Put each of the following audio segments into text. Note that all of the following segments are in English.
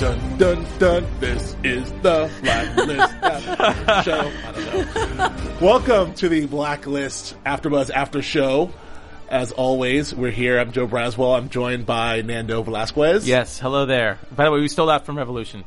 Dun dun dun. This is the Blacklist After Show. I don't know. Welcome to the Blacklist AfterBuzz After Show. As always, we're here. I'm Joe Braswell. I'm joined by Nando Velasquez. Yes, hello there. By the way, we stole that from Revolution.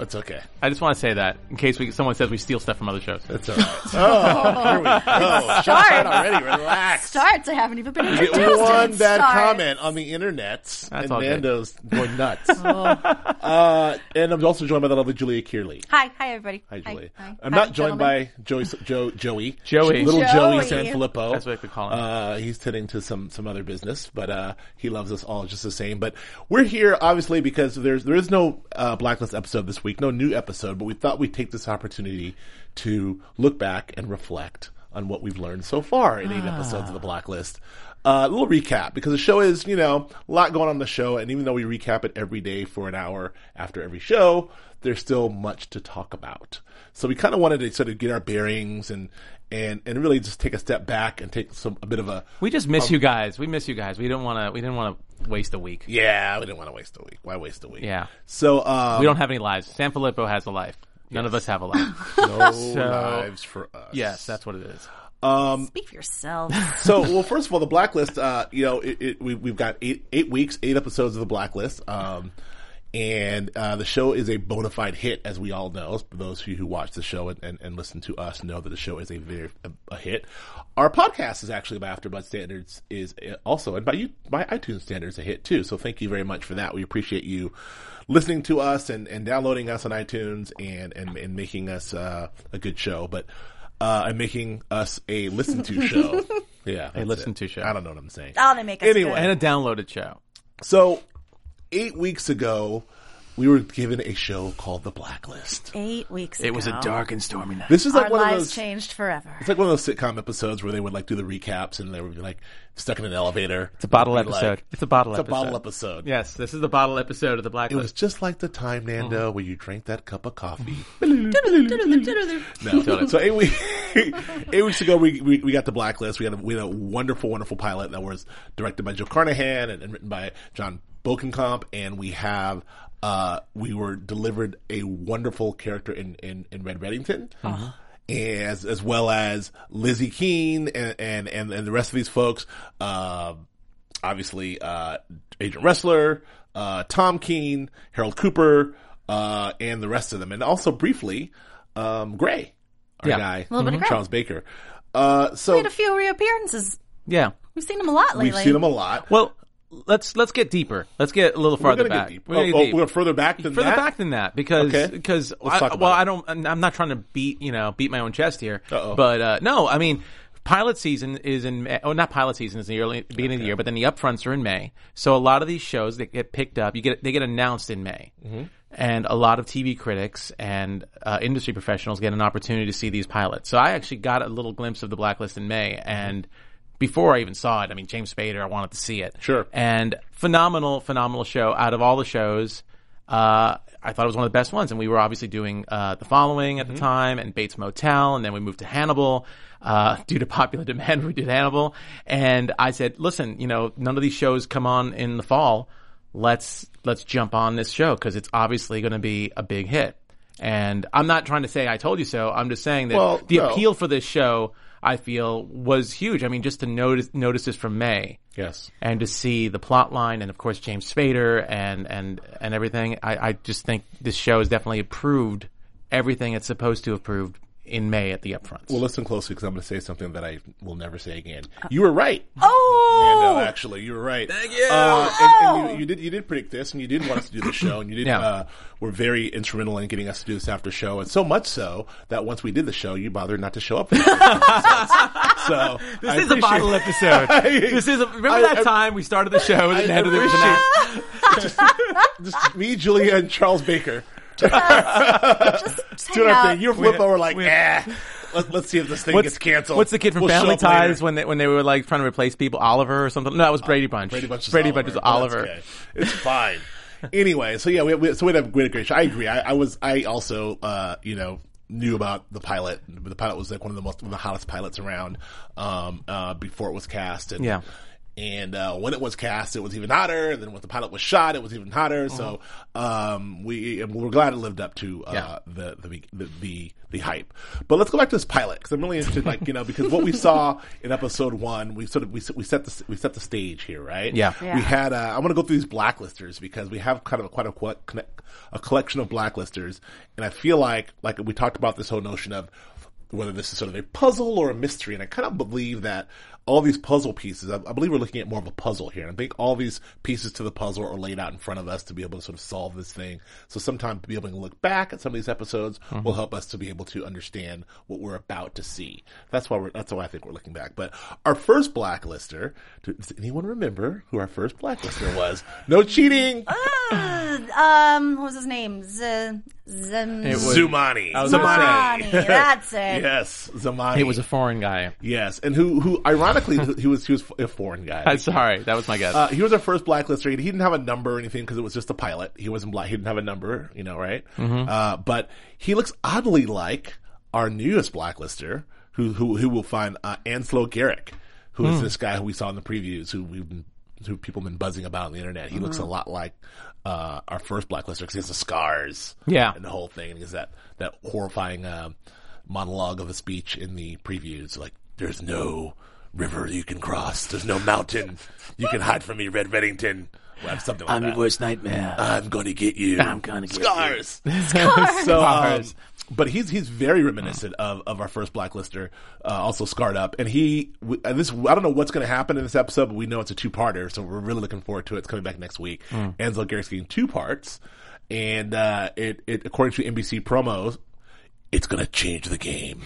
It's okay. I just want to say that in case we, someone says we steal stuff from other shows. It's all right. Oh, here we go. Shots already. Relax. starts. I haven't even been Get introduced. one and it bad starts. comment on the internet, and all good. Nando's going nuts. uh, and I'm also joined by the lovely Julia Cearley. Hi, hi everybody. Hi, Julie. Hi. I'm Hi, not joined gentlemen. by Joey, Joe, Joey. Joey. Little Joey, Joey. Sanfilippo. That's what we call him. Uh, he's tending to some, some other business, but, uh, he loves us all just the same. But we're here, obviously, because there's, there is no, uh, Blacklist episode this week, no new episode, but we thought we'd take this opportunity to look back and reflect on what we've learned so far in eight ah. episodes of the Blacklist. Uh, a little recap because the show is, you know, a lot going on the show, and even though we recap it every day for an hour after every show, there's still much to talk about. So we kind of wanted to sort of get our bearings and and and really just take a step back and take some a bit of a We just miss you guys. We miss you guys. We don't want to. We didn't want to waste a week. yeah. We didn't want to waste a week. Why waste a week? Yeah. So um, We don't have any lives. San Filippo has a life. None of us have a life. no So- lives for us. yes, that's what it is. Speak for yourself. so well first of all the blacklist uh you know it, it, we, we've got eight eight weeks eight episodes of the blacklist um and uh, the show is a bona fide hit, as we all know. Those of you who watch the show and, and, and listen to us know that the show is a very a, a hit. Our podcast is actually by AfterBuzz standards is also, and by you by iTunes standards, a hit too. So thank you very much for that. We appreciate you listening to us and, and downloading us on iTunes and and, and making us uh, a good show. But uh, and making us a listen to show. Yeah, a listen to show. I don't know what I'm saying. Oh, they make us Anyway. good. And a downloaded show. So, eight weeks ago, we were given a show called The Blacklist. Eight weeks. Ago. It was a dark and stormy night. This is like Our one of those. changed forever. It's like one of those sitcom episodes where they would like do the recaps and they would be like stuck in an elevator. It's a bottle It'd be episode. like- it's a bottle it's episode. a bottle episode. Yes, this is the bottle episode of the Blacklist. It Blacklist. was just like the time, Nando, Mm-hmm. where you drank that cup of coffee. No. So eight, week, eight weeks ago, we, we we got the blacklist. We had a, we had a wonderful, wonderful pilot that was directed by Joe Carnahan and, and written by Jon Bokenkamp, and we have. Uh, we were delivered a wonderful character in, in, in Red Reddington. As, as well as Lizzie Keen and, and, and, and the rest of these folks, uh, obviously, uh, Agent Ressler, uh, Tom Keen, Harold Cooper, uh, and the rest of them. And also briefly, um, Gray, our Yeah. guy, little bit of Charles Baker. Uh, so We had a few reappearances. yeah. We've seen him a lot lately. we've seen him a lot. Well, let's let's get deeper. Let's get a little farther back. We're oh, oh, we're further back than further that. back than that because because Let's I, talk about well it. I don't I'm not trying to beat you know beat my own chest here Uh-oh. but uh, no I mean pilot season is in May. oh not pilot season is in the early beginning of the year but then the upfronts are in May so a lot of these shows that get picked up you get they get announced in May Mm-hmm. and a lot of TV critics and uh, industry professionals get an opportunity to see these pilots so I actually got a little glimpse of the blacklist in May and before I even saw it I mean James Spader I wanted to see it Sure. and phenomenal, phenomenal show. Out of all the shows, uh, I thought it was one of the best ones. And we were obviously doing uh, the following at the time, and Bates Motel, and then we moved to Hannibal. Uh, due to popular demand, we did Hannibal. And I said, listen, you know, none of these shows come on in the fall. Let's let's jump on this show because it's obviously going to be a big hit. And I'm not trying to say I told you so. I'm just saying that Well, the no. appeal for this show, I feel, was huge. I mean, just to notice notice this from May Yes. and to see the plot line and of course James Spader and and and everything. I, I just think this show has definitely proved everything it's supposed to have proved in May at the upfronts. Well, listen closely because I'm going to say something that I will never say again. You were right. Oh, Nando, Actually, you were right. Thank you. Uh, and, and you, you did you did predict this, and you did want us to do the show, and you did Yeah. uh, were very instrumental in getting us to do this after show, and so much so that once we did the show, you bothered not to show up. For the first episodes. so This I is a appreciate- bottle episode. this is a, remember I- that I- time we started the show and I then ended it with an appreciate- act? Just me, Julia, and Charles Baker Just doing hang our out. thing. You flip We- over like, we- eh. Let, let's see if this thing gets canceled. What's the kid from We'll show Family up later. Ties when they when they were like trying to replace people? Oliver or something? No, that was Brady Bunch. Brady Bunch is Brady Oliver. Bunch is but Oliver. okay. It's fine. anyway, so yeah, we, we, so we had a, we had a great show. I agree. I, I was, I also, uh, you know, knew about the pilot. The pilot was like one of the most, one of the hottest pilots around, um, uh, before it was cast. And, Yeah. And, uh, when it was cast, it was even hotter. And then when the pilot was shot, it was even hotter. So, um, we, and we're glad it lived up to, uh, Yeah. the, the, the, the, the hype. But let's go back to this pilot because I'm really interested, like, you know, because what we saw in episode one, we sort of, we, we set the, we set the stage here, right? Yeah. Yeah. We had, uh, I'm going to go through these blacklisters because we have kind of a, quite a, quite a collection of blacklisters. And I feel like, like we talked about this whole notion of whether this is sort of a puzzle or a mystery. And I kind of believe that all these puzzle pieces, I, I believe we're looking at more of a puzzle here. And I think all these pieces to the puzzle are laid out in front of us to be able to sort of solve this thing. So sometimes to be able to look back at some of these episodes will help us to be able to understand what we're about to see. That's why we're, that's why I think we're looking back. But our first blacklister, does anyone remember who our first blacklister was? No cheating! Um, what was his name? Z- Z- It was- Zumani. I was gonna. Zamani. That's it. yes, Zamani. He was a foreign guy. yes, and who who ironically he was he was a foreign guy. I'm sorry, that was my guess. Uh, he was our first blacklister. He didn't have a number or anything because it was just a pilot. He wasn't black. He didn't have a number, you know, right? Mm-hmm. Uh, but he looks oddly like our newest blacklister, who who who will find uh, Anslo Garrick, who Hmm. is this guy who we saw in the previews, who we've been, who people have been buzzing about on the internet. He looks Mm-hmm. a lot like uh, our first blacklister because he has the scars, Yeah. and the whole thing. And he has that that horrifying uh, monologue of a speech in the previews, like "There's no." River you can cross. There's no mountain you can hide from me, Red Reddington. Well, something like that. nightmare. I'm gonna get you. I'm gonna get scars. Scars. so, um, Scars. But he's he's very reminiscent of, of our first blacklister, uh, also scarred up, and he and this I don't know what's going to happen in this episode, but we know it's a two parter, so we're really looking forward to it. It's coming back next week. Anslo Garrick's getting two parts, and uh, it it according to NBC promos. It's gonna change the game.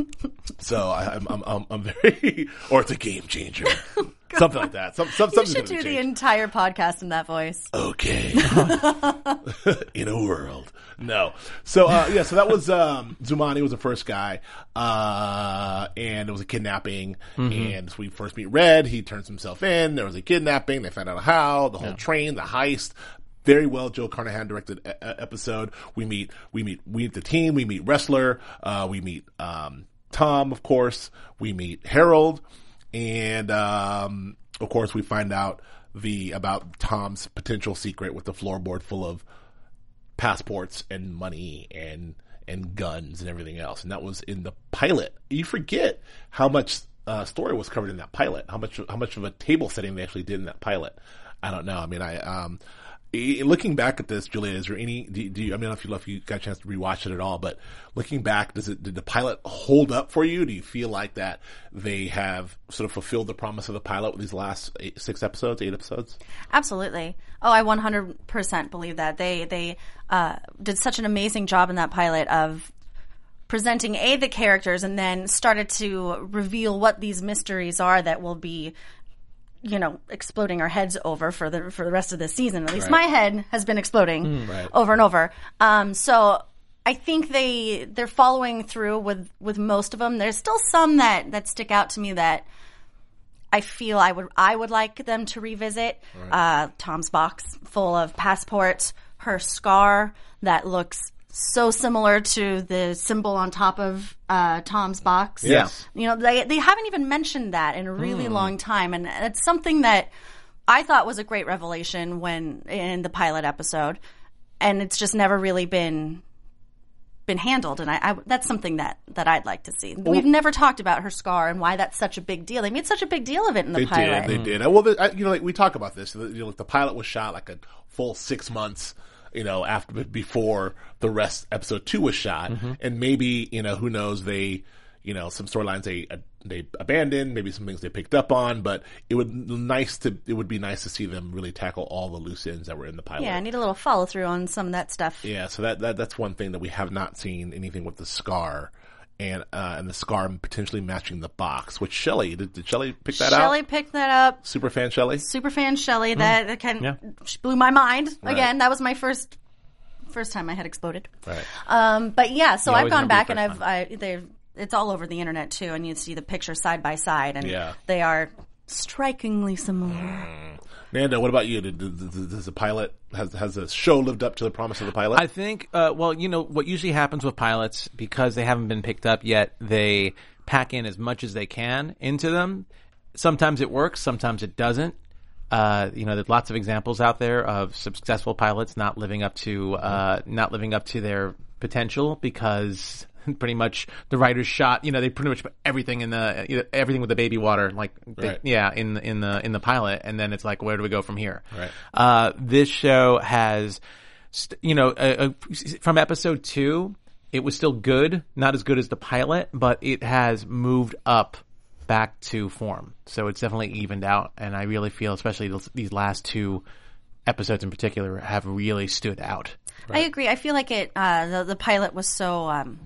so I, I'm, I'm, I'm, I'm very, or it's a game changer, something like that. Some, some, You should do the change. entire podcast in that voice. okay. In a world. No. So uh yeah so that was um zumani was the first guy uh and it was a kidnapping. And so we first meet red. He turns himself in. There was a kidnapping. They found out how. The whole train the heist. Very well Joe Carnahan directed episode. We meet, we meet, we meet the team, we meet Ressler, uh, we meet, um, Tom, of course, we meet Harold, and, um, of course we find out the, about Tom's potential secret with the floorboard full of passports and money and, and guns and everything else. And that was in the pilot. You forget how much, uh, story was covered in that pilot, how much, how much of a table setting they actually did in that pilot. I don't know. I mean, I, um, looking back at this, Julia, is there any, do, do you, I mean, I don't know if you, if you got a chance to rewatch it at all, but looking back, does it, did the pilot hold up for you? Do you feel like that they have sort of fulfilled the promise of the pilot with these last eight, six episodes, eight episodes? Absolutely. Oh, I 100% believe that. They they uh, did such an amazing job in that pilot of presenting a the characters and then started to reveal what these mysteries are that will be you know exploding our heads over for the for the rest of the season. At least my head has been exploding over and over. Um, so I think they they're following through with with most of them. There's still some that that stick out to me that I feel I would I would like them to revisit. Uh, Tom's box full of passports, her scar that looks so similar to the symbol on top of uh, Tom's box. Yes. You know, they they haven't even mentioned that in a really long time, and it's something that I thought was a great revelation when in the pilot episode, and it's just never really been been handled, and I, I that's something that that I'd like to see. We've never talked about her scar and why that's such a big deal. They made such a big deal of it in the They pilot. did. They did. Well, the, I, you know, like we talk about this. The, you know, like the pilot was shot like a full six months. You know, after before the rest episode two was shot, Mm-hmm. and maybe you know who knows they, you know, some storylines they uh, they abandoned, maybe some things they picked up on, but it would nice to it would be nice to see them really tackle all the loose ends that were in the pilot. Yeah, I need a little follow through on some of that stuff. Yeah, so that, that that's one thing that we have not seen anything with the scar. And uh, and the scar potentially matching the box, which Shelly did, did Shelly pick that up? Shelly out? picked that up. Super fan Shelly. Super fan Shelly. That that kind Yeah. blew my mind. Right. Again, that was my first first time I had exploded. Right. Um, but yeah, so You I've gone back and I've I, they've it's all over the internet too, and you see the pictures side by side, and Yeah. they are strikingly similar. Nando, what about you? Did, did, did- does the pilot has has the show lived up to the promise of the pilot? I think, uh, well, you know, what usually happens with pilots, because they haven't been picked up yet, they pack in as much as they can into them. Sometimes it works, sometimes it doesn't. Uh, you know, there's lots of examples out there of successful pilots not living up to, uh, not living up to their potential because pretty much the writers shot, you know, they pretty much put everything in the, you know, everything with the baby water, like, they- Right. yeah, in, the in the, in the pilot. And then it's like, where do we go from here? Right. Uh, this show has, st- you know, uh, uh, from episode two, it was still good, not as good as the pilot, but it has moved up back to form. So it's definitely evened out, and I really feel, especially those, these last two episodes in particular, have really stood out. I agree. I feel like it. Uh, the the pilot was so, um,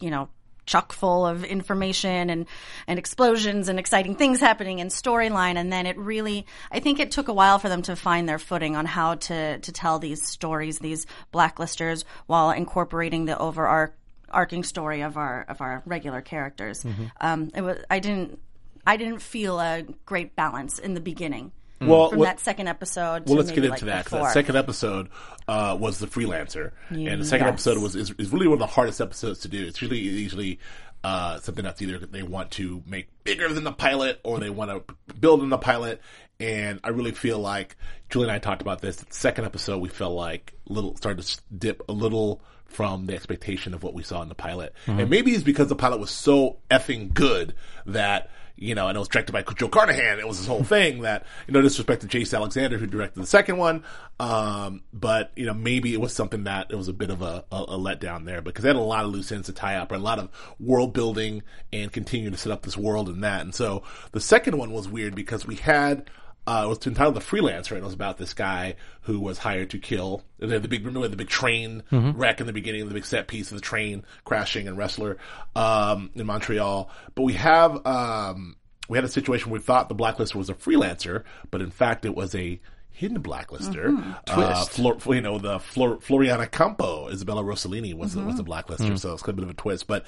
you know, chock full of information and and explosions and exciting things happening and storyline, and then it really. I think it took a while for them to find their footing on how to to tell these stories, these blacklisters, while incorporating the overarching story of our of our regular characters. Um, it was. I didn't. I didn't feel a great balance in the beginning. Well, From what- that second episode. Well, to let's get into like, that. the 'cause that second episode uh, was the freelancer, and the second Yes. episode was is, is really one of the hardest episodes to do. It's usually usually uh, something that's either they want to make bigger than the pilot or they want to build in the pilot. And I really feel like Julie and I talked about this. The second episode, we felt like little started to dip a little from the expectation of what we saw in the pilot, and maybe it's because the pilot was so effing good that you know, and it was directed by Joe Carnahan. It was this whole thing that, you know, disrespect to Jace Alexander, who directed the second one. Um, but, you know, maybe it was something that it was a bit of a, a, a letdown there because they had a lot of loose ends to tie up, or a lot of world building and continue to set up this world and that. And so the second one was weird because we had, uh, it was entitled The Freelancer, and it was about this guy who was hired to kill the, the big, remember the big train wreck in the beginning, the big set piece of the train crashing and Ressler, um, in Montreal. But we have, um, we had a situation where we thought the blacklist was a freelancer, but in fact it was a hidden blacklister. Uh, Flor, you know, the Flor, Floriana Campo, Isabella Rossellini was, the was the blacklister, so it's kind of a bit of a twist. But,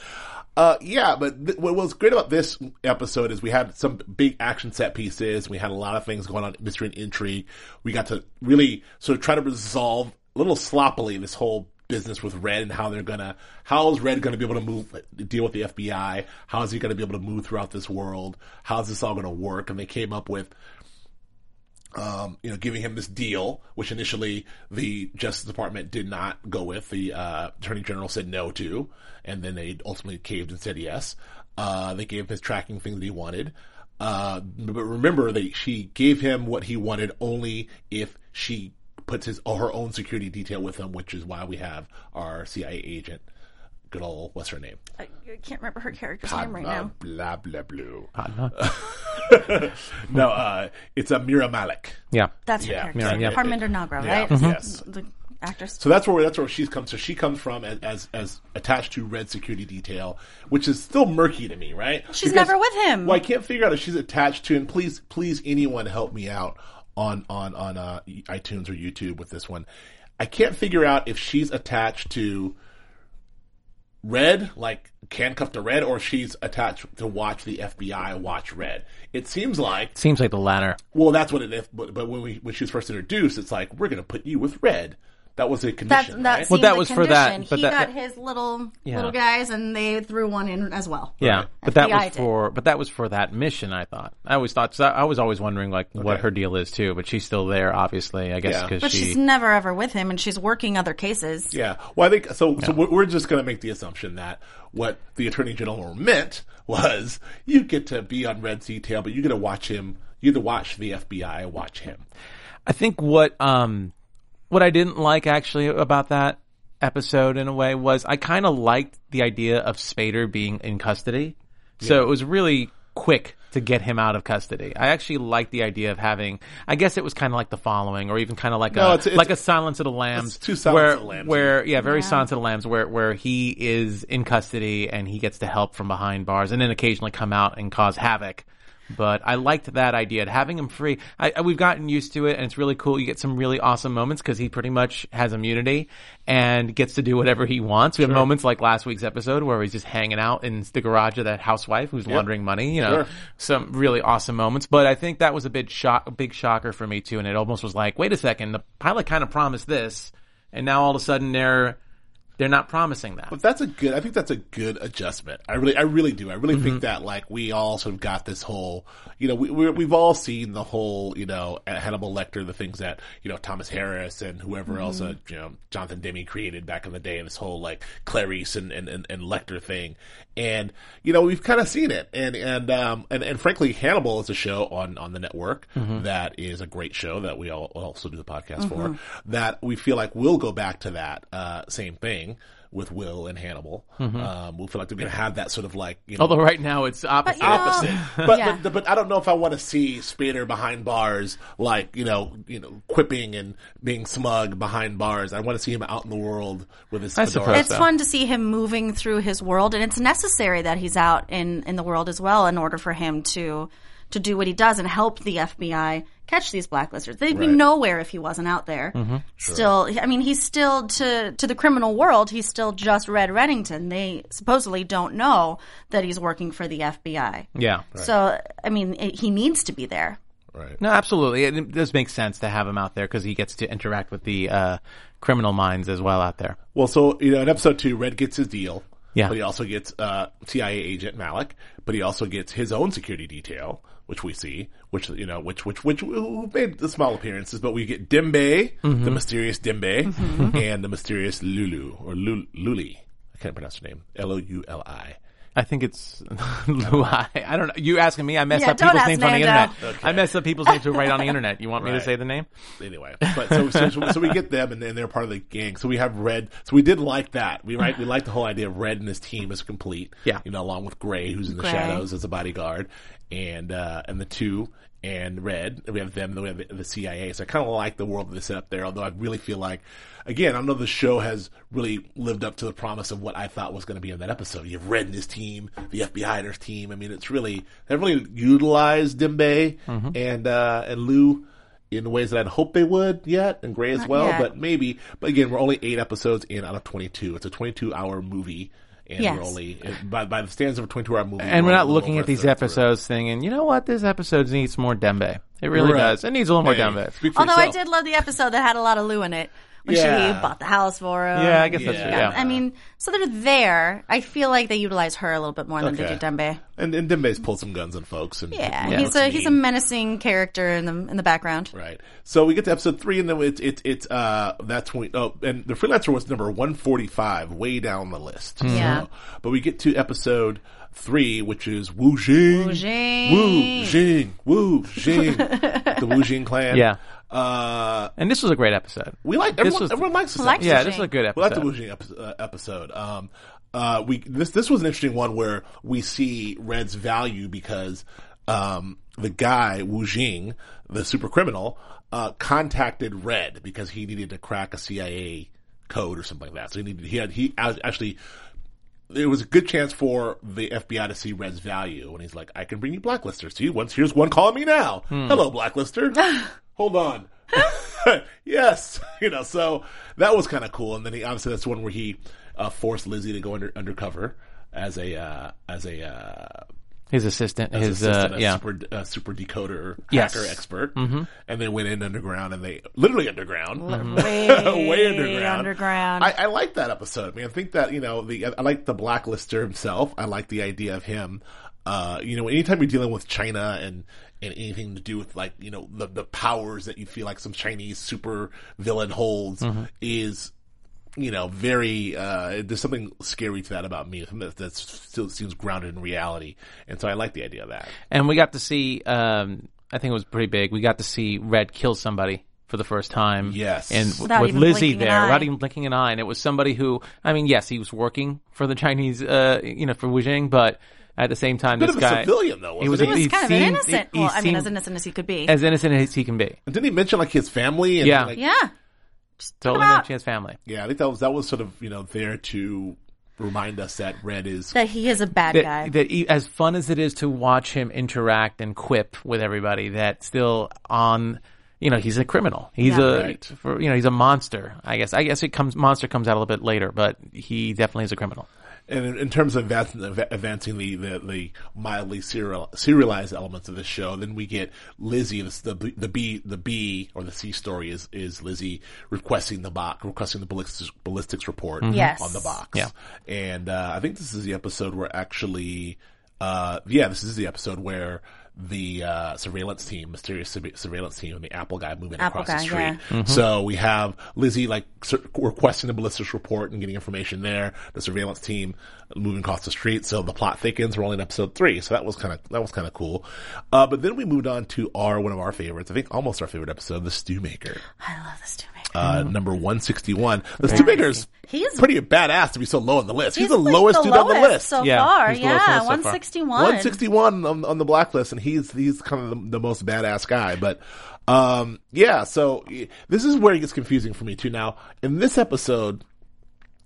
uh, yeah, but th- what was great about this episode is we had some big action set pieces. We had a lot of things going on, mystery and intrigue. We got to really sort of try to resolve a little sloppily this whole business with Red and how they're gonna, how is Red gonna be able to move, deal with the FBI? How is he gonna be able to move throughout this world? How's this all gonna work? And they came up with, um, you know, giving him this deal, which initially the Justice Department did not go with. The uh, Attorney General said no to, and then they ultimately caved and said yes. Uh, they gave him his tracking thing that he wanted. Uh, but remember that she gave him what he wanted only if she puts his her own security detail with him, which is why we have our CIA agent. Good old what's her name? I I can't remember her character's name right now. blah blah blah. no, uh, it's a Meera Malik. Yeah. That's her Yeah, character. yeah, yeah. Parminder Nagra, Yeah, right? yes. The actress. So that's where that's where she's come. So she comes from as as, as attached to Red Security Detail, which is still murky to me, right? She's never with him. Well, I can't figure out if she's attached to. And please, please, anyone help me out on on on uh, iTunes or YouTube with this one. I can't figure out if she's attached to Red, like handcuffed to Red, or she's attached to watch the FBI watch Red. It seems like Seems like the latter. well, that's what it is. But, but when we when she was first introduced, it's like we're going to put you with Red. That was a That, condition, that right? Well, that the was for that, condition. but he that- got his little Yeah. little guys, and they threw one in as well. Yeah, but that was did. for but that was for that mission. I thought. I always thought. So I was always wondering like what her deal is too. But she's still there, obviously. I guess because But she. she's never ever with him, and she's working other cases. Yeah. Well, I think so. So we're, we're just going to make the assumption that what the attorney general meant was you get to be on Red Sea Tail, but you get to watch him. You get to watch the FBI watch him. I think what um what I didn't like actually about that episode in a way was I kind of liked the idea of Spader being in custody So it was really quick to get him out of custody. I actually like the idea of having. I guess it was kind of like the following, or even kind of like No, a it's- it's- like a Silence of the Lambs, It's two Silence where, of the Lambs, where yeah, very Yeah. Silence of the Lambs, where where he is in custody and he gets to help from behind bars, and then occasionally come out and cause havoc. But I liked that idea, having him free. I, I- we've gotten used to it, and it's really cool. You get some really awesome moments because he pretty much has immunity and gets to do whatever he wants. We have moments like last week's episode where he's just hanging out in the garage of that housewife who's laundering money. You know, Sure. some really awesome moments. But I think that was a big shock, a big shocker for me too. And it almost was like, wait a second, the pilot kind of promised this, and now all of a sudden they're they're not promising that. But that's a good. I think that's a good adjustment. I really, I really do. I really Mm-hmm. think that like we all sort of got this whole. You know, we we're, we've all seen the whole. You know, Hannibal Lecter, the things that you know Thomas Harris and whoever else, uh, you know, Jonathan Demme created back in the day. And this whole like Clarice and and, and, and Lecter thing, and you know we've kind of seen it. And and um and, and frankly, Hannibal is a show on on the network that is a great show that we all also do the podcast for. That we feel like we'll go back to that uh, same thing with Will and Hannibal. Um, we feel like they're going to have that sort of like you know, Although right now it's opposite. you know- opposite. But, Yeah. but but I don't know if I want to see Spader behind bars, like you know, you know, quipping and being smug behind bars. I want to see him out in the world with his. I fedora. suppose It's so. fun to see him moving through his world, and it's necessary that he's out in, in the world as well in order for him to to do what he does and help the FBI catch these blacklisters. They'd be nowhere if he wasn't out there. Mm-hmm. Still, I mean, he's still to to the criminal world. He's still just Red Reddington. They supposedly don't know that he's working for the FBI. Yeah. So, I mean, it, he needs to be there. Right. No, absolutely. It, it does make sense to have him out there because he gets to interact with the uh, criminal minds as well out there. Well, so you know, in episode two, Red gets his deal. Yeah. But he also gets uh, CIA agent Malik, but he also gets his own security detail, which we see, which you know, which which which made the small appearances, but we get Dembe, Mm-hmm. the mysterious Dembe, and the mysterious Lulu or Lu- Luli. I can't pronounce her name. L O U L I. I think it's Luai. I don't know. You asking me? I mess Yeah, up people's ask names on the Nando. internet. I mess up people's names right on the internet. You want me to say the name? anyway, but so, so, so, so we get them and, and they're part of the gang. So we have Red. So we did like that. We right. We like the whole idea of Red and his team is complete. Yeah. You know, along with Gray, who's in the Gray. shadows as a bodyguard, and uh, and the two and Red. And we have them. Then we have the, the CIA. So I kind of like the world that they set up there. Although I really feel like, again, I don't know the show has really lived up to the promise of what I thought was going to be in that episode. You have Red and his team, the FBI and his team. I mean, it's really they've really utilized Dembe and uh, and Lou in the ways that I'd hope they would yet, and Gray as well, yet. but maybe. But again, we're only eight episodes in out of 22. It's a 22 hour movie, and Yes. we're eh, by, by the standards of a 22 hour movie. And we're not looking at these episodes through. episodes thinking, you know what, this episode needs more Dembe. It really Right. does. It needs a little more Hey, Dembe. speak for Although I did love the episode that had a lot of Lou in it when Yeah. she bought the house for him. Yeah, I guess that's Yeah. true. Yeah. I mean, so they're there. I feel like they utilize her a little bit more than Okay. they do Dembe. And, and Dembe's pulled some guns on folks. And Yeah, and he's looks a he's a menacing character in the in the background. Right. So we get to episode three, and then it's it's it's uh that's when oh and the freelancer was number one forty five, way down the list. Yeah. So, but we get to episode three, which is Wu Jing, Wu Jing. Wu Jing, Wu Jing, the Wu Jing clan. Yeah. Uh, And this was a great episode. we like This everyone. was- everyone likes this. Likes episode. Yeah, this was a good episode. We like the episode. Wu Jing epi- uh, episode. Um, uh, we this this was an interesting one where we see Red's value because um, the guy Wu Jing, the super criminal, uh, contacted Red because he needed to crack a CIA code or something like that. So he needed he had he actually. There was a good chance for the FBI to see Red's value, and he's like, "I can bring you blacklisters. See, once here's one calling me now. Hmm. Hello, blacklister. Hold on. yes, you know. So that was kind of cool. And then he obviously that's one where he uh, forced Lizzie to go under undercover as a uh, as a uh, His assistant, as his assistant, uh, a yeah, super uh, super decoder Yes. hacker expert, mm-hmm. and they went in underground and they literally underground, Way, way underground. underground. I, I like that episode. I mean, I think that you know the I like the blacklister himself. I like the idea of him. Uh, you know, anytime you're dealing with China and and anything to do with like you know the the powers that you feel like some Chinese super villain holds Mm-hmm. is you know, very, uh, there's something scary to that about me. That, that still seems grounded in reality. And so I like the idea of that. and we got to see. Um, I think it was pretty big. We got to see Red kill somebody for the first time. Yes. and w- Without with Lizzie blinking an there, eye. without even blinking an eye, and it was somebody who, I mean, yes, he was working for the Chinese, uh, you know, for Wu Jing, but at the same time, Bit this of a guy civilian, though, he was, wasn't He he? was kind of seemed- an innocent. he- he well, I mean, as innocent as he could be. as innocent as he can be. Didn't he mention like his family? And, Yeah. like- yeah. Totally Come out. mentioned his family. yeah. I think that was that was sort of you know there to remind us that Red is That he is a bad guy. that, that he, as fun as it is to watch him interact and quip with everybody, that still on, you know, he's a criminal. He's Yeah. a, Right. for, you know, he's a monster. I guess. I guess it comes monster comes out a little bit later, but he definitely is a criminal. And in, in terms of advancing, advancing the, the, the mildly serial, serialized elements of the show, then we get Lizzie, the, the, the B, the B or the C story is, is Lizzie requesting the box, requesting the ballistics, ballistics report Yes. on the box. Yeah. And, uh, I think this is the episode where actually, uh, yeah, this is the episode where the, uh, surveillance team, mysterious surveillance team and the Apple guy moving Apple across the street. yeah. So we have Lizzie like sur- requesting the ballistics report and getting information there. The surveillance team moving across the street. So the plot thickens. We're only in episode three. So that was kind of that was kind of cool. Uh, but then we moved on to our one of our favorites. I think almost our favorite episode, the Stew Maker, I love this too. Uh, number one sixty one. The Stew Maker's He is- pretty badass to be so low on the list. He's, the like lowest dude on the list. so Yeah, far. he's the lowest Yeah, on the list so far. one sixty one. 161 on, on the blacklist, and he's he's kind of the, the most badass guy. But um, yeah, so this is where it gets confusing for me too. Now, in this episode,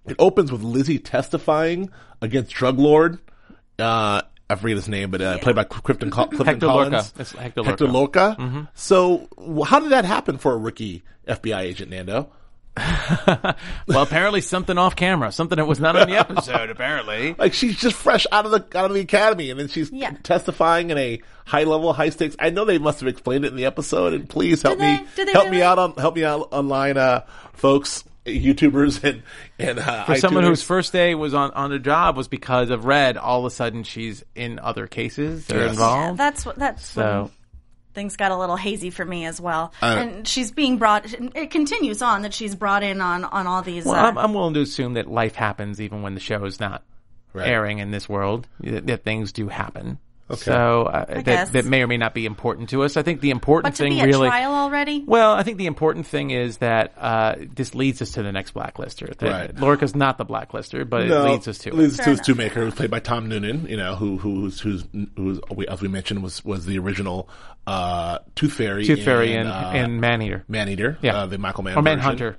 it opens with Lizzie testifying against drug lord. Uh, I forget his name, but uh, played by Clifton, Col- Clifton Hector Collins. Lorca. It's Hector Hector Lorca. Lorca. So, how did that happen for a rookie FBI agent, Nando? Well, apparently something off camera, something that was not on the episode. Apparently, Like she's just fresh out of the out of the academy, and then she's Yeah. testifying in a high level, high stakes. I know they must have explained it in the episode, and please help they? me Did they help me out on help me out online, uh, folks, YouTubers, and and uh, for someone whose first day was on on the job was because of Red. All of a sudden, she's in other cases that are Yes. involved. That's what that's So- when things got a little hazy for me as well. Uh, and she's being brought. It continues on that she's brought in on on all these. Well, uh, I'm, I'm willing to assume that life happens even when the show is not Right. airing in this world. That, that things do happen. Okay. So uh, that guess. that may or may not be important to us. I think the important but to thing be at really. trial already. Well, I think the important thing is that uh, this leads us to the next blacklister. That Right. Lorca's not the blacklister, but No, it leads us to it. leads us to his two maker, who's played by Tom Noonan. You know, who who's who's who's as we mentioned was was the original uh, Tooth Fairy, Tooth Fairy in, and, uh, and Maneater. Maneater, Yeah. uh, the Michael Mann or version. Manhunter.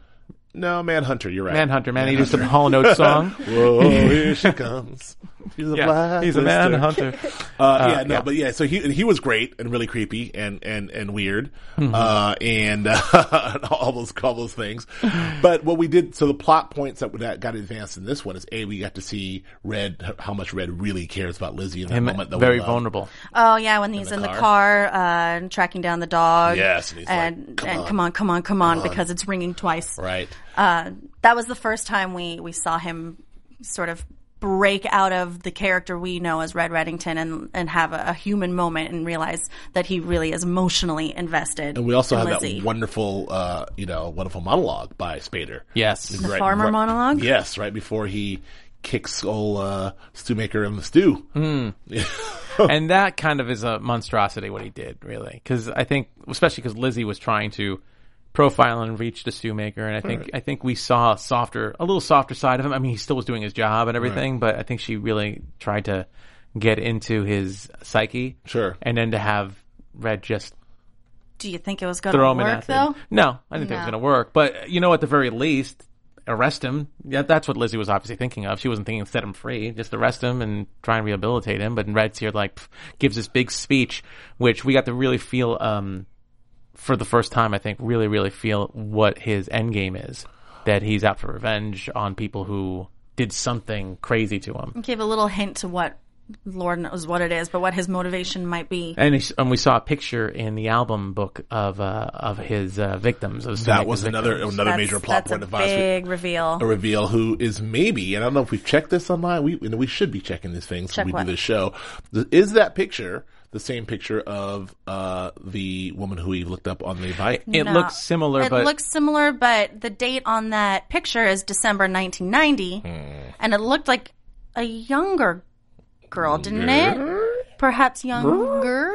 No, Manhunter. You're right. Manhunter. man. Maneater's the Hall and Oates song. Whoa, here she comes. She's a yeah, he's a blacklister. manhunter. Uh, yeah, no, yeah. but yeah, so he he was great and really creepy and and and weird, Mm-hmm. uh, and uh, all those all those things. But what we did, so the plot points that that got advanced in this one is a we got to see Red how much Red really cares about Lizzie in that Him moment. That we very love. vulnerable. Oh yeah, when he's the in the car? car, uh, tracking down the dog. Yes, and he's like, and, "Come and on, come on, come on, come on, because it's ringing twice. right? Uh, that was the first time we we saw him sort of break out of the character we know as Red Reddington and and have a, a human moment and realize that he really is emotionally invested. And we also in have Lizzie. that wonderful, uh, you know, wonderful monologue by Spader. Yes. The farmer monologue? Yes, right before he kicks old uh, Stewmaker in the stew. Hmm. and that kind of is a monstrosity what he did, really, because I think, especially because Lizzie was trying to profile and reach the Stewmaker, and I think I think we saw a softer, a little softer side of him. I mean, he still was doing his job and everything, but I think she really tried to get into his psyche, Sure. and then to have Red just Do you think it was going throw to him in work though? No, I didn't think it was going to work. But you know, at the very least, arrest him. Yeah, that's what Lizzie was obviously thinking of. She wasn't thinking set him free, just arrest him and try and rehabilitate him. But Red's here, like, pff, gives this big speech, which we got to really feel, um, for the first time, I think, really, really feel what his end game is. That he's out for revenge on people who did something crazy to him. Give a little hint to what Lord knows what it is, but what his motivation might be. And, he, and we saw a picture in the album book of uh, of his uh, victims. Of That was another victims. another That's- major plot that's point a of ours. big reveal. a reveal who is maybe, and I don't know if we've checked this online. We you know, we should be checking these things Check when we what? do this show. Is that picture the same picture of uh, the woman who we looked up on the Vite? It No. looks similar, It but looks similar, but the date on that picture is December 1990, Hmm. and it looked like a younger girl, didn't it? Perhaps younger.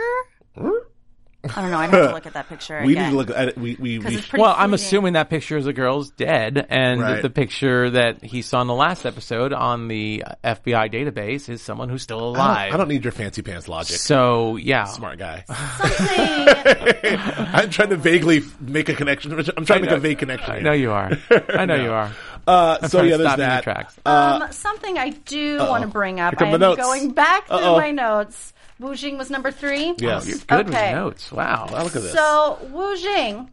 I don't know. I'd have to look at that picture. We again. need to look at it. We we, 'Cause we it's pretty Well, I'm assuming that picture of the girl's dead, and Right. the picture that he saw in the last episode on the FBI database is someone who's still I don't, alive. I don't need your fancy pants logic. So yeah, Smart guy. Something. I'm trying to vaguely make a connection. I'm trying to make a vague connection. I know you are. I know you are. Uh, so yeah, there's stop you in your that. tracks. um, something I do want to bring up. I'm going back through Uh-oh. my notes. Wu Jing was number three. Yes. You're good Okay. with notes. Wow. Wow, look at this. So Wu Jing,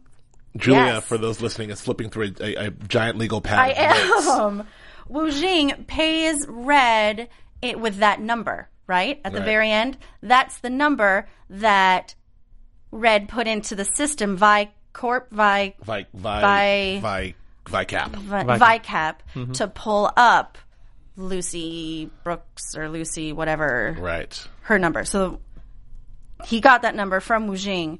Julia, yes. for those listening, is flipping through a, a, a giant legal pad. I of notes. am. Wu Jing pays Red it with that number, right? At the Right. very end. That's the number that Red put into the system, Vi Corp, Vi, Vi, vi, Vi- vi, vi cap. Vi, Vicap. ViCap Mm-hmm. to pull up Lucy Brooks or Lucy whatever Right. her number. So he got that number from Wu Jing.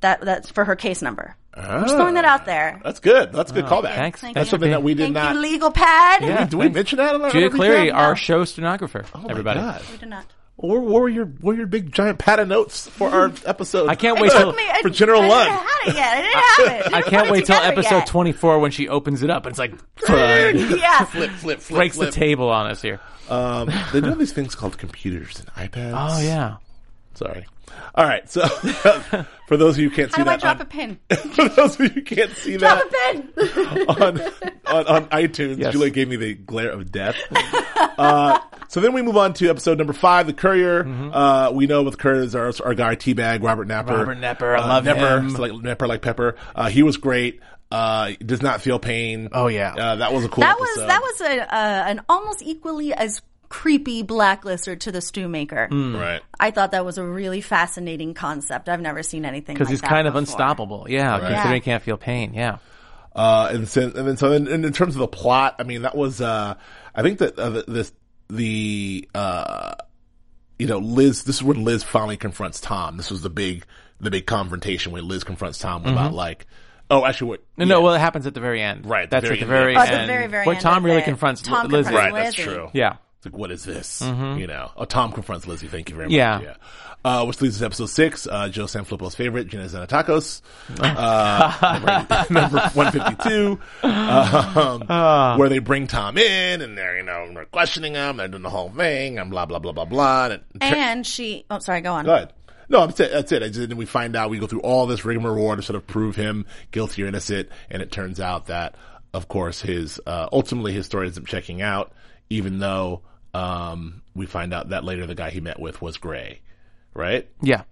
That that's for her case number. I'm just throwing that out there. That's good. That's a good oh. callback. Thanks. Thank That's you. something that we did Thank not. you, legal pad. Yeah. Do we mention that on our Julia our Cleary, recap? our show stenographer. Oh my everybody. God. We did not. Where, where were your where were your big giant pad of notes for our episode? I can't wait till me. For General I Lund. didn't have it yet. I didn't have it. I Didn't can't wait till episode yet. 24 when she opens it up and it's like Yeah. flip, flip, flip, breaks flip. the table on us here. Um, they do have these things called computers and iPads. Oh yeah. Sorry. All right. So for those of you who can't see How do I that, drop on, a pin? for those of you who can't see Drop that a pin. on, on on iTunes, Yes. Julia gave me the glare of death. uh, so then we move on to episode number five, the Courier. Uh, we know with Courier is our, our guy Teabag, Robert Napper. Mm-hmm. Robert Knepper, I Uh, love Knepper, him. so like Knepper like Pepper. Uh, he was great. Uh, does not feel pain. Oh, yeah. Uh, that was a cool that was episode. that was a uh, an almost equally as creepy blacklister to the stew maker. right. I thought that was a really fascinating concept. I've never seen anything. Because like he's that kind of before. unstoppable. Yeah, considering Yeah. he can't feel pain. Yeah. Uh, and, so, and then so in, in terms of the plot, I mean, that was, uh, I think that, uh, the- this, the, uh, you know, Liz, this is when Liz finally confronts Tom. This was the big, the big confrontation when Liz confronts Tom about like, oh, actually what? No, no, well, it happens at the very end. Right, That's very at the end. very Oh, end. at the very, very Where end Tom of really it. confronts Tom Lizzie. confronts Right, that's true. Yeah. It's like, what is this? You know, oh, Tom confronts Lizzie. Thank you very much. Yeah. yeah. Uh, which leads us to episode six, uh, Joe Sanfilippo's favorite, Gina Zanetakos, uh, number, number 152, um, where they bring Tom in and they're, you know, they're questioning him, they're doing the whole thing and blah, blah, blah, blah, blah. And, it tur- And she. Oh, sorry. Go on. Go ahead. No, that's it. That's it. I just, and then we find out, we go through all this rigmarole to sort of prove him guilty or innocent. And it turns out that, of course, his, uh, ultimately his story ends up checking out, even though, um, we find out that later the guy he met with was Gray. Right? Yeah.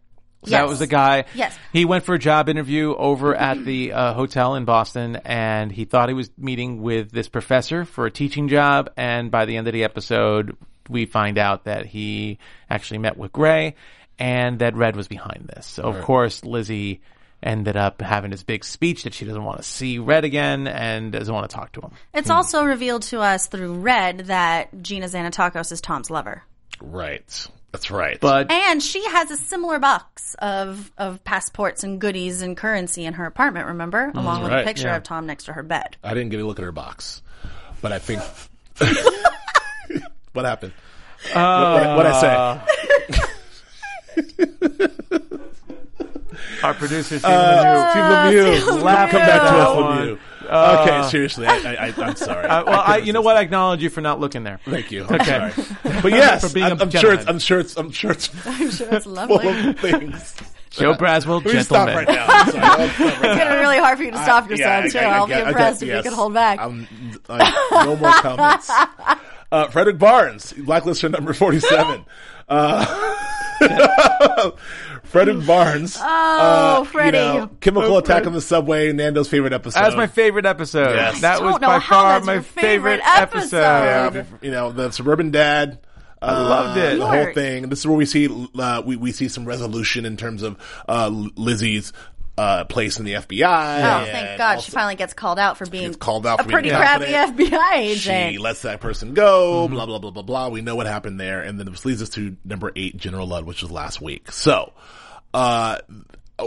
So That was the guy. Yes. He went for a job interview over at the uh, hotel in Boston, and he thought he was meeting with this professor for a teaching job. And by the end of the episode, we find out that he actually met with Gray, and that Red was behind this. So of course, Lizzie ended up having this big speech that she doesn't want to see Red again and doesn't want to talk to him. It's hmm. also revealed to us through Red that Gina Zanetakos is Tom's lover. Right. That's right. But And she has a similar box of of passports and goodies and currency in her apartment, remember? Hmm. Along with right, a picture yeah. of Tom next to her bed. I didn't get a look at her box, but I think, what happened? Uh, what, what I say? our producer, Stephen Uh, Steve Lemieux, Laugh come back to us, Lemieux. Lemieux. okay, seriously, I, I, I, I'm sorry. Uh, well, I, you know what? I acknowledge you for not looking there. Thank you. I'm Okay. sorry. But yes, For being a I'm, I'm sure it's. I'm sure it's, I'm sure it's I'm sure it's full lovely. of things. Joe Braswell, Let me stop right now. I'm sorry. I'll stop right It's gonna be really hard for you to stop yourself Yeah, too. I- I- I'll be impressed get- if yes. you can hold back. I'm, I, no more comments. Uh, Frederick Barnes, blacklister number 47. Uh, Frederick Barnes. oh, Freddie. You know, chemical attack on the subway, Nando's favorite episode. That's my favorite episode. Yes. That was by far my your favorite episode. episode. Yeah, you know, the suburban dad. I loved it. The whole thing. This is where we see uh, we we see some resolution in terms of uh, Lizzie's uh, place in the FBI. Oh, thank God she finally gets called out for being called out a for being pretty crappy incompetent. FBI agent. She lets that person go. Blah blah blah blah blah. We know what happened there, and then this leads us to number eight, General Ludd, which was last week. So, uh,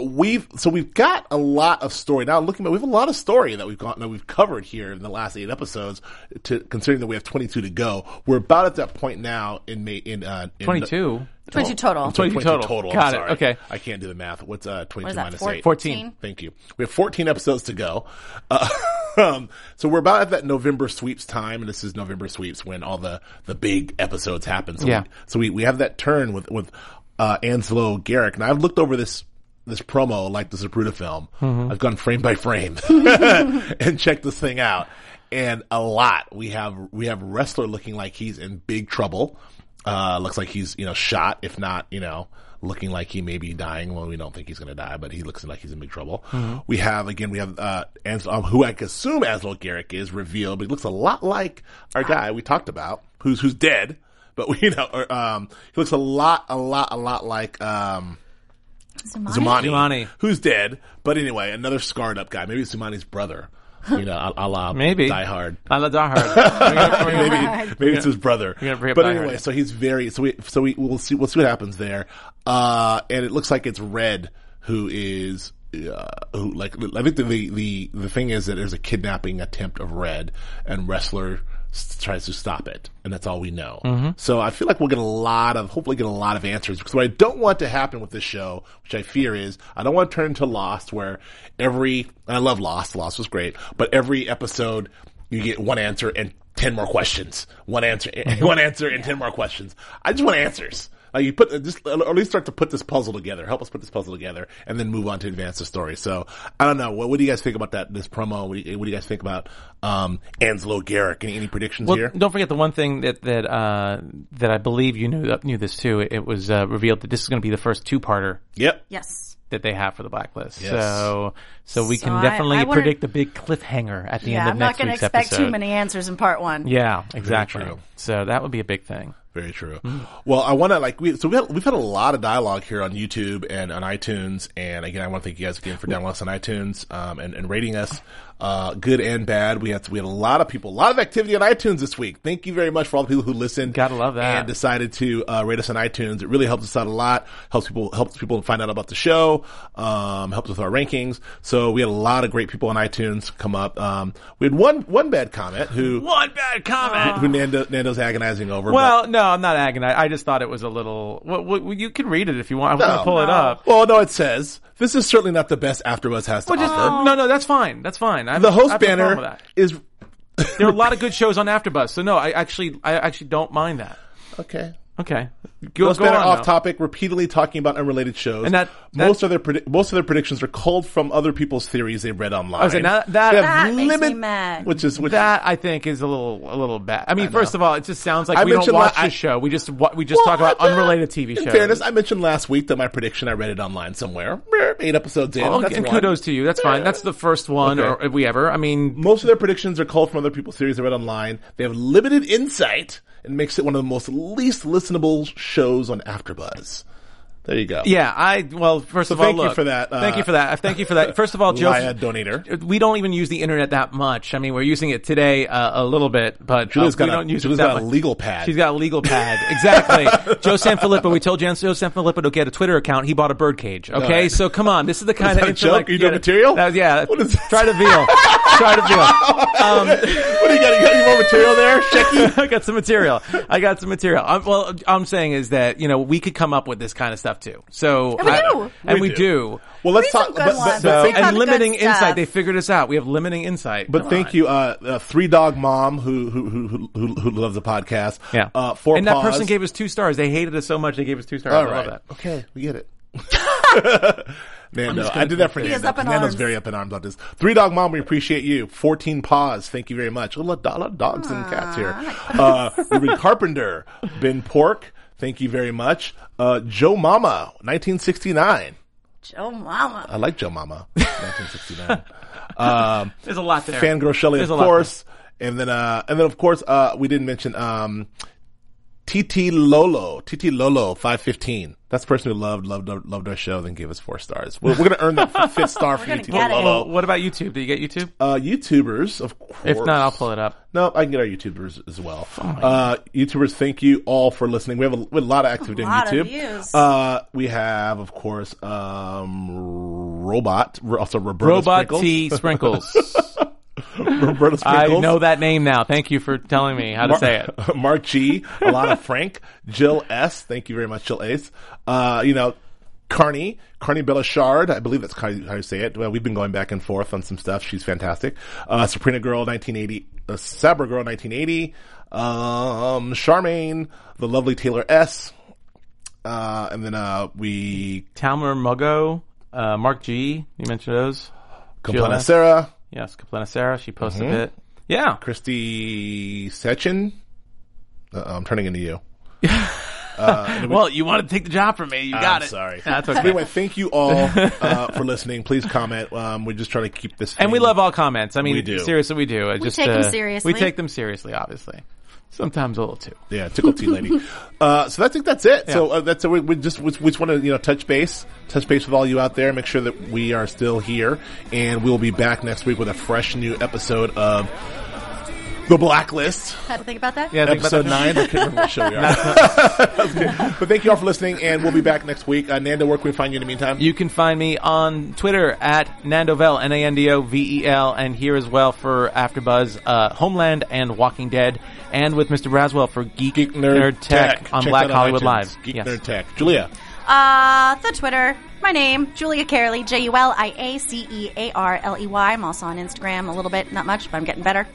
we've so we've got a lot of story now. Looking back, we have a lot of story that we've got that we've covered here in the last eight episodes. To considering that we have twenty two to go, we're about at that point now in May in uh in 22. 22 total. 22 total. total. Got I'm it. Okay. I can't do the math. What's uh, 22 What is that? minus Four- 8? 14. Thank you. We have 14 episodes to go. Uh, um, so we're about at that November sweeps time, and this is November sweeps when all the, the big episodes happen. So Yeah. we, so we, we have that turn with, with, uh, Anslo Garrick. And I've looked over this, this promo, like the Zapruder film. I've gone frame by frame and checked this thing out. And a lot. We have, we have Ressler looking like he's in big trouble. Uh, looks like he's, you know, shot, if not, you know, looking like he may be dying. Well, we don't think he's going to die, but he looks like he's in big trouble. We have, again, we have, uh, Ans- um, who I assume Anslo Garrick is revealed, but he looks a lot like our guy we talked about, who's, who's dead. But we, you know, or, um, he looks a lot, a lot, a lot like, um, Zumani? Zumani, Zumani. who's dead. But anyway, another scarred up guy. Maybe it's Zumani's brother. You know, a, a la Maybe. Die Hard. I love Die Hard. We're gonna- we're gonna- maybe maybe it's his brother. gonna bring up But anyway, Hard. so he's very so we so we we'll see we'll see what happens there. Uh, and it looks like it's Red who is. Uh, who like I think the, the the thing is that there's a kidnapping attempt of Red and Ressler tries to stop it and that's all we know. Mm-hmm. So I feel like we'll get a lot of hopefully get a lot of answers because what I don't want to happen with this show, which I fear is I don't want to turn into Lost where every I love Lost, Lost was great, but every episode you get one answer and 10 more questions. One answer, one answer and 10 more questions. I just want answers. Like you put, just, or at least start to put this puzzle together. Help us put this puzzle together and then move on to advance the story. So, I don't know. What, what do you guys think about that, this promo? What do you, what do you guys think about, um, Anslo Garrick? Any, any predictions Well, here? don't forget the one thing that that uh, that I believe you knew knew this too. It was uh, revealed that this is going to be the first two parter Yep. Yes. that they have for the blacklist. Yes. So so we So can definitely I wouldn't- predict a big cliffhanger at the Yeah, end of I'm not next going to week's expect episode. too many answers in part one. Yeah, exactly. true. So that would be a big thing. Very true. Well, I want to like we so we had, we've had a lot of dialogue here on YouTube and on iTunes, and again, I want to thank you guys again for downloading us on iTunes um, and, and rating us, uh, good and bad. We had we had a lot of people, a lot of activity on iTunes this week. Thank you very much for all the people who listened. Gotta love that. And decided to uh, rate us on iTunes. It really helps us out a lot. Helps people helps people find out about the show. Um, helps with our rankings. So we had a lot of great people on iTunes come up. Um, we had one one bad comment who One bad comment. who Nando, Nando's agonizing over. but- Well, no, I'm not agonized. I just thought it was a little. Well, well, you can read it if you want. I'm going to pull it up. Well, no, it says this is certainly not the best AfterBuzz has to Well, just, offer. no, no, that's fine. That's fine. I have- The host banner is. There are a lot of good shows on AfterBuzz, so no, I actually, I actually don't mind that. okay. Okay, go, Host go banner on, off though. topic, repeatedly talking about unrelated shows. And that- that- most of their predi- most of their predictions are culled from other people's theories they've read online. I was saying, that- that- They have That makes me mad. Which is which That I think is a little, a little bad. I mean, first of all, it just sounds like I we don't mentioned watch la- the I- show. We just, wa- we just Well, talk about I- unrelated TV shows. in shows. fairness, I mentioned last week that my prediction I read it online somewhere. Eight episodes in. Well, That's and one. kudos to you. That's fine. That's the first one, Okay. or if we ever. I mean, Most of their predictions are culled from other people's theories they read online. They have limited insight and makes it one of the most least listenable shows on AfterBuzz. There you go. yeah. I well, first So of all, thank you for that, uh, thank you for that. Thank you for that. First of all, Joe, Laya donator. we don't even use the internet that much. I mean, we're using it today uh, a little bit, but Julia's uh, got we a- don't use Julia's it that got a legal pad. She's got a legal pad. Exactly. Joe Sanfilippo, we told Jan- Joe Sanfilippo to get a Twitter account. He bought a birdcage. Okay, right. so come on. This is the kind that of a joke? Are you doing get- material? That was- yeah. What is this? Try to veal. Try to veal. Um, what do you got? You got any more material there, Shecky? I got some material. I got some material. i well, I'm saying is that you know we could come up with this kind of stuff too. So And we I- do. and We we, do. do. Well, let's talk. good But, but, So, thank, Pick on and limiting insight, they figured us out. We have limiting insight. but Come thank on. you, uh, uh, three dog mom who who who who, who loves the podcast. Yeah. Uh, four and that person gave us two stars. They hated us so much they gave us two stars. All I right. love that. Okay, we get it. Nando, I did that for He Nando. up in Nando's arms. very up in arms about this. Three dog mom, we appreciate you. Fourteen paws, thank you very much. A lot, a lot of dogs and cats here. Uh, Ruben Carpenter, Ben Pork, thank you very much. Uh, Joe Mama, 1969. Joe Mama. I like Joe Mama, 1969. um, There's a lot there. Fangirl Shelley, There's of course. And then, uh, and then of course, uh, we didn't mention, um, TT Lolo, TT Lolo, 515. That's the person who loved, loved, loved our show, then gave us four stars. We're, we're gonna earn that fifth star for gonna TT get it. Lolo. What about YouTube? Do you get YouTube? Uh, YouTubers, of course. If not, I'll pull it up. No, I can get our YouTubers as well. Uh, YouTubers, thank you all for listening. We have a, we have a lot of activity A on lot of YouTube. views. Uh, we have, of course, um, Robot, also Roberta Robot Sprinkles. T Sprinkles. Roberta I know that name now. Thank you for telling me how to Mar- say it. Mark G, Alana Frank, Jill S. Thank you very much, Jill Ace. Uh, you know, Carney, Carney Belachard. I believe that's how you, say it. Well, we've been going back and forth on some stuff. She's fantastic. Uh, Sabrina Girl, 1980, uh, Sabra Girl, 1980. Um, Charmaine, the lovely Taylor S. Uh, and then, uh, we, Talmer Muggo, uh, Mark G. You mentioned those. S. Sarah, Yes, Kaplana Sarah. She posted Mm-hmm. it. Yeah. Christy Sechin. Uh, I'm turning into you. Well, you wanted to take the job from me. You got I'm it. sorry. That's So okay. Anyway, thank you all uh, for listening. Please comment. Um, we're just trying to keep this. And we love all comments. I mean, We do. seriously, we do. It just, take them uh, seriously. We take them seriously, obviously. Sometimes a little too. Yeah, tickle tea lady. uh, so I think that's it. So uh, that's we, we just we, we just want to you know touch base, touch base with all you out there. Make sure that we are still here, and we'll be back next week with a fresh new episode of the Blacklist, Had to think about that. Yeah, episode that. nine. I can't remember what show we are. That's. But thank you all for listening, and we'll be back next week. Uh, Nando, where can we find you in the meantime? You can find me on Twitter at Nandovel, N-A-N-D-O-V-E-L, and here as well for AfterBuzz, uh, Homeland and Walking Dead, and with Mr. Braswell for Geek, Geek Nerd, Tech, on Check Black that out Hollywood iTunes. Live. Geek Yes. Nerd Tech. Julia. Uh, the Twitter. My name, Julia Cearley, J U L I A C E A R L E Y. I'm also on Instagram a little bit, not much, but I'm getting better.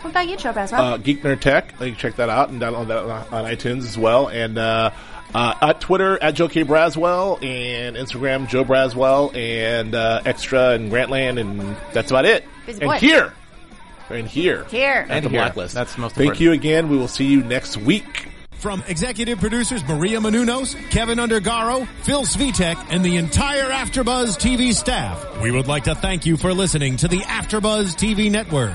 What about you, Joe Braswell? uh, Geek Nerd Tech. You can check that out and download that on iTunes as well. And uh, uh, at Twitter at Joe K Braswell and Instagram Joe Braswell and uh, Extra and Grantland and that's about it. Busy and boy. here, and here, Here. at the here. Blacklist. That's the most Thank you again. We will see you next week. From executive producers Maria Menounos, Kevin Undergaro, Phil Svitek, and the entire Afterbuzz TV staff, we would like to thank you for listening to the Afterbuzz TV network.